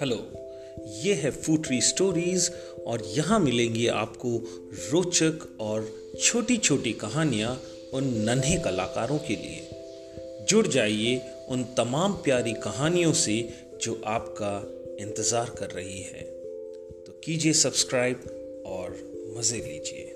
Hello ये है फूटरी stories और यहाँ मिलेंगी आपको रोचक और छोटी छोटी कहानियाँ उन नन्हे कलाकारों के लिए। जुड़ जाइए उन तमाम प्यारी कहानियों से जो आपका इंतज़ार कर रही है। तो कीजिए सब्सक्राइब और मज़े लीजिए।